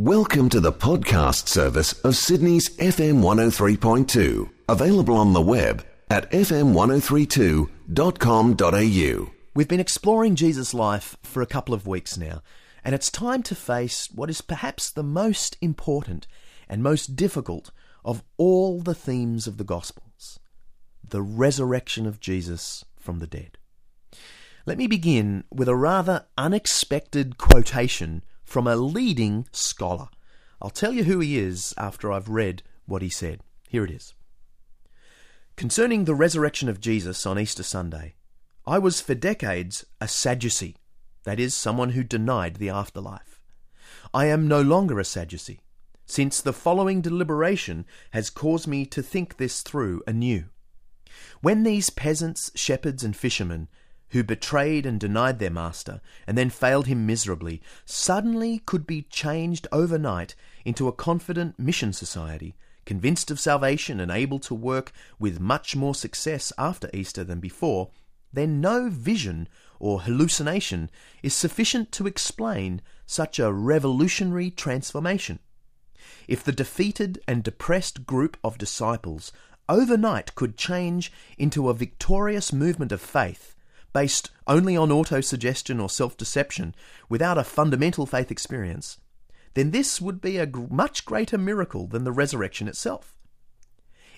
Welcome to the podcast service of Sydney's FM 103.2, available on the web at fm1032.com.au. We've been exploring Jesus' life for a couple of weeks now, and it's time to face what is perhaps the most important and most difficult of all the themes of the Gospels the resurrection of Jesus from the dead. Let me begin with a rather unexpected quotation from a leading scholar. I'll tell you who he is after I've read what he said. Here it is. Concerning the resurrection of Jesus on Easter Sunday, I was for decades a Sadducee, that is, someone who denied the afterlife. I am no longer a Sadducee, since the following deliberation has caused me to think this through anew. When these peasants, shepherds, and fishermen who betrayed and denied their master and then failed him miserably, suddenly could be changed overnight into a confident mission society, convinced of salvation and able to work with much more success after Easter than before, then no vision or hallucination is sufficient to explain such a revolutionary transformation. If the defeated and depressed group of disciples overnight could change into a victorious movement of faith, based only on autosuggestion or self deception without a fundamental faith experience, then this would be a much greater miracle than the resurrection itself.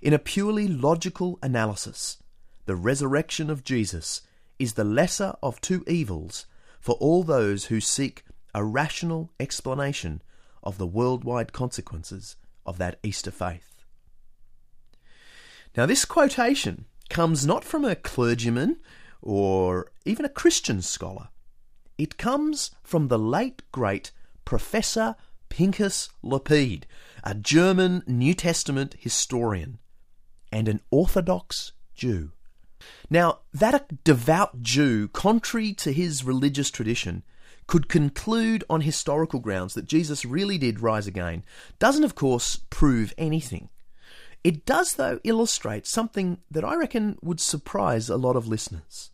In a purely logical analysis, the resurrection of Jesus is the lesser of two evils for all those who seek a rational explanation of the worldwide consequences of that Easter faith. Now, this quotation comes not from a clergyman or even a Christian scholar. It comes from the late great Professor Pinchas Lapide, a German New Testament historian and an Orthodox Jew. Now, that a devout Jew, contrary to his religious tradition, could conclude on historical grounds that Jesus really did rise again doesn't, of course, prove anything. It does, though, illustrate something that I reckon would surprise a lot of listeners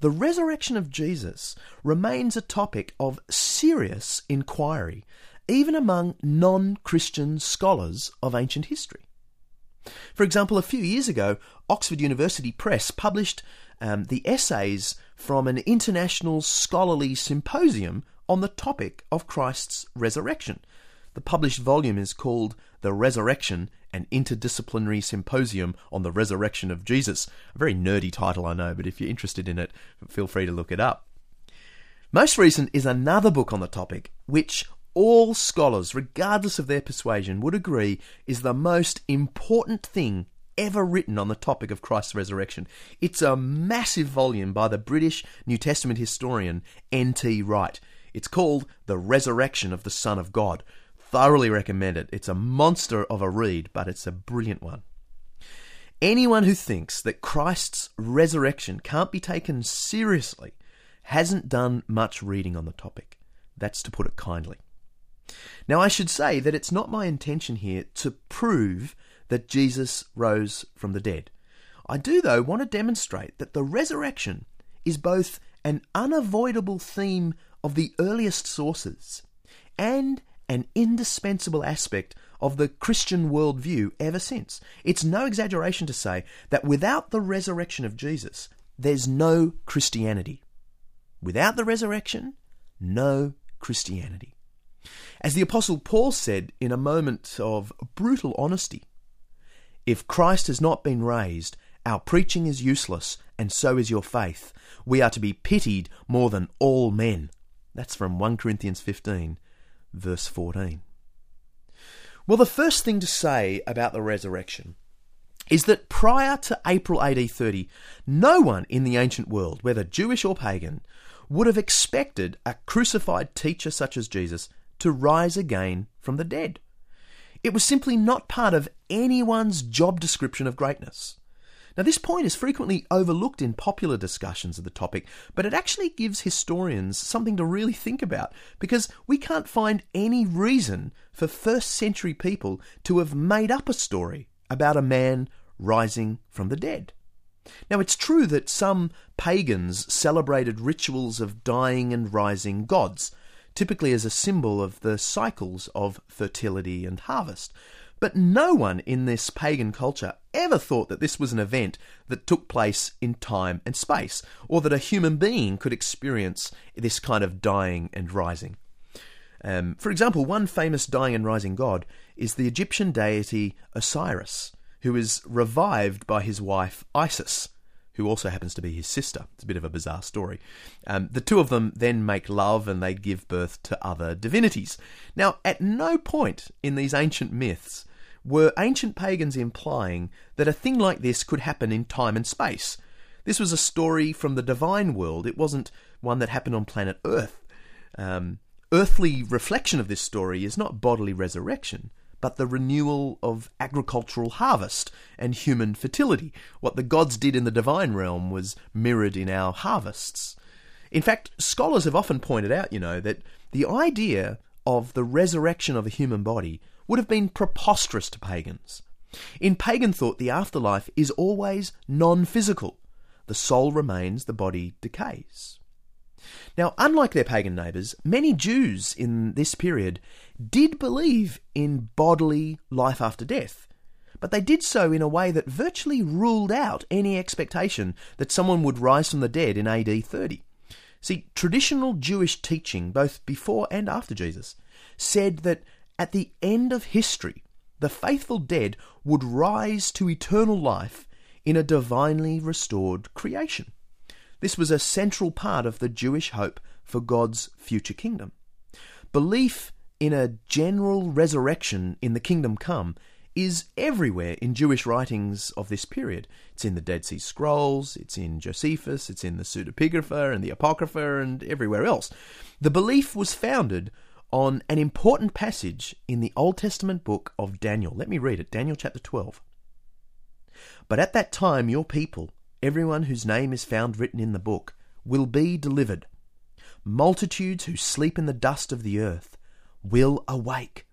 the resurrection of Jesus remains a topic of serious inquiry, even among non Christian scholars of ancient history. For example, a few years ago, Oxford University Press published um, the essays from an international scholarly symposium on the topic of Christ's resurrection. The published volume is called The Resurrection an interdisciplinary symposium on the resurrection of Jesus. A very nerdy title, I know, but if you're interested in it, feel free to look it up. Most recent is another book on the topic, which all scholars, regardless of their persuasion, would agree is the most important thing ever written on the topic of Christ's resurrection. It's a massive volume by the British New Testament historian N.T. Wright. It's called The Resurrection of the Son of God, thoroughly recommend it. It's a monster of a read, but it's a brilliant one. Anyone who thinks that Christ's resurrection can't be taken seriously hasn't done much reading on the topic. That's to put it kindly. Now, I should say that it's not my intention here to prove that Jesus rose from the dead. I do, though, want to demonstrate that the resurrection is both an unavoidable theme of the earliest sources and an indispensable aspect of the Christian worldview ever since. It's no exaggeration to say that without the resurrection of Jesus, there's no Christianity. Without the resurrection, no Christianity. As the Apostle Paul said in a moment of brutal honesty, if Christ has not been raised, our preaching is useless, and so is your faith. We are to be pitied more than all men. That's from 1 Corinthians 15 verse 14. Well, the first thing to say about the resurrection is that prior to April AD 30, no one in the ancient world, whether Jewish or pagan, would have expected a crucified teacher such as Jesus to rise again from the dead. It was simply not part of anyone's job description of greatness. Now, this point is frequently overlooked in popular discussions of the topic, but it actually gives historians something to really think about because we can't find any reason for first century people to have made up a story about a man rising from the dead. Now, it's true that some pagans celebrated rituals of dying and rising gods, typically as a symbol of the cycles of fertility and harvest. But no one in this pagan culture ever thought that this was an event that took place in time and space, or that a human being could experience this kind of dying and rising. Um, for example, one famous dying and rising god is the Egyptian deity Osiris, who is revived by his wife Isis, who also happens to be his sister. It's a bit of a bizarre story. Um, the two of them then make love and they give birth to other divinities. Now, at no point in these ancient myths were ancient pagans implying that a thing like this could happen in time and space. This was a story from the divine world, it wasn't one that happened on planet Earth. Um, earthly reflection of this story is not bodily resurrection, but the renewal of agricultural harvest and human fertility. What the gods did in the divine realm was mirrored in our harvests. In fact, scholars have often pointed out, you know, that the idea of the resurrection of a human body would have been preposterous to pagans. In pagan thought, the afterlife is always non physical. The soul remains, the body decays. Now, unlike their pagan neighbours, many Jews in this period did believe in bodily life after death, but they did so in a way that virtually ruled out any expectation that someone would rise from the dead in AD 30. See, traditional Jewish teaching, both before and after Jesus, said that at the end of history, the faithful dead would rise to eternal life in a divinely restored creation. This was a central part of the Jewish hope for God's future kingdom. Belief in a general resurrection in the kingdom come is everywhere in Jewish writings of this period. It's in the Dead Sea Scrolls, it's in Josephus, it's in the Pseudepigrapha and the Apocrypha, and everywhere else. The belief was founded on an important passage in the Old Testament book of Daniel. Let me read it Daniel chapter 12. But at that time, your people, everyone whose name is found written in the book, will be delivered. Multitudes who sleep in the dust of the earth will awake,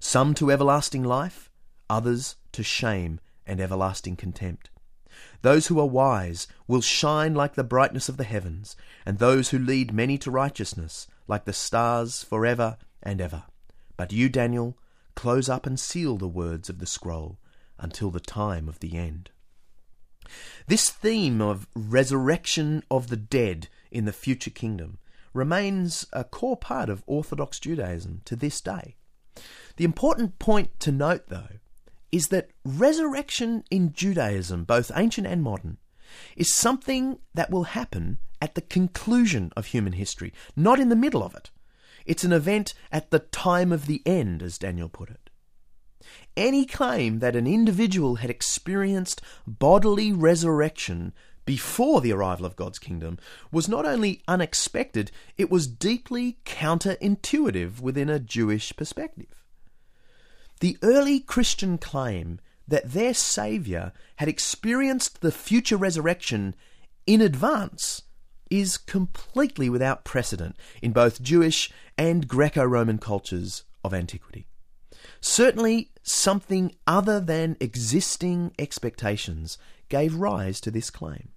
some to everlasting life, others to shame and everlasting contempt. Those who are wise will shine like the brightness of the heavens, and those who lead many to righteousness like the stars forever and ever. But you, Daniel, close up and seal the words of the scroll until the time of the end. This theme of resurrection of the dead in the future kingdom remains a core part of Orthodox Judaism to this day. The important point to note, though, is that resurrection in Judaism, both ancient and modern, is something that will happen at the conclusion of human history, not in the middle of it. It's an event at the time of the end, as Daniel put it. Any claim that an individual had experienced bodily resurrection before the arrival of God's kingdom was not only unexpected, it was deeply counterintuitive within a Jewish perspective. The early Christian claim that their Saviour had experienced the future resurrection in advance is completely without precedent in both Jewish and Greco Roman cultures of antiquity. Certainly, something other than existing expectations gave rise to this claim.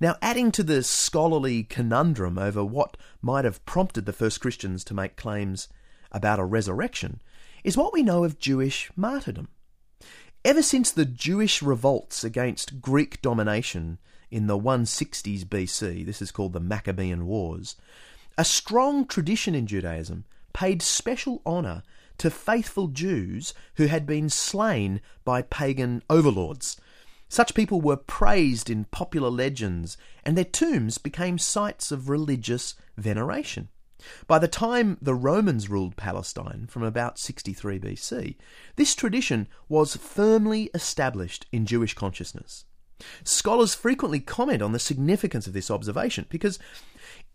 Now, adding to the scholarly conundrum over what might have prompted the first Christians to make claims about a resurrection is what we know of Jewish martyrdom. Ever since the Jewish revolts against Greek domination in the 160s BC, this is called the Maccabean Wars, a strong tradition in Judaism paid special honour to faithful Jews who had been slain by pagan overlords. Such people were praised in popular legends, and their tombs became sites of religious veneration. By the time the Romans ruled Palestine from about 63 BC, this tradition was firmly established in Jewish consciousness. Scholars frequently comment on the significance of this observation because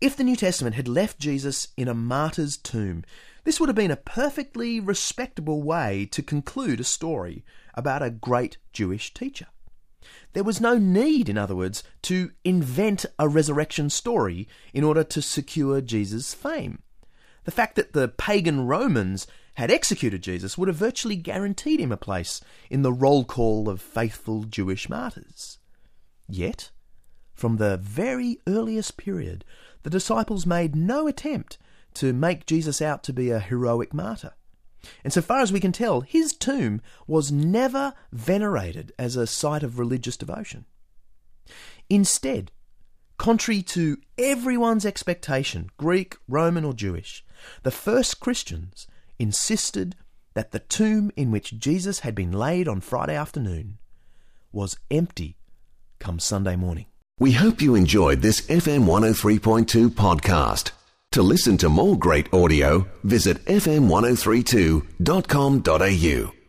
if the New Testament had left Jesus in a martyr's tomb, this would have been a perfectly respectable way to conclude a story about a great Jewish teacher. There was no need, in other words, to invent a resurrection story in order to secure Jesus' fame. The fact that the pagan Romans had executed Jesus would have virtually guaranteed him a place in the roll call of faithful Jewish martyrs. Yet, from the very earliest period, the disciples made no attempt to make Jesus out to be a heroic martyr. And so far as we can tell, his tomb was never venerated as a site of religious devotion. Instead, contrary to everyone's expectation, Greek, Roman, or Jewish, the first Christians insisted that the tomb in which Jesus had been laid on Friday afternoon was empty come Sunday morning. We hope you enjoyed this FM 103.2 podcast. To listen to more great audio, visit fm1032.com.au.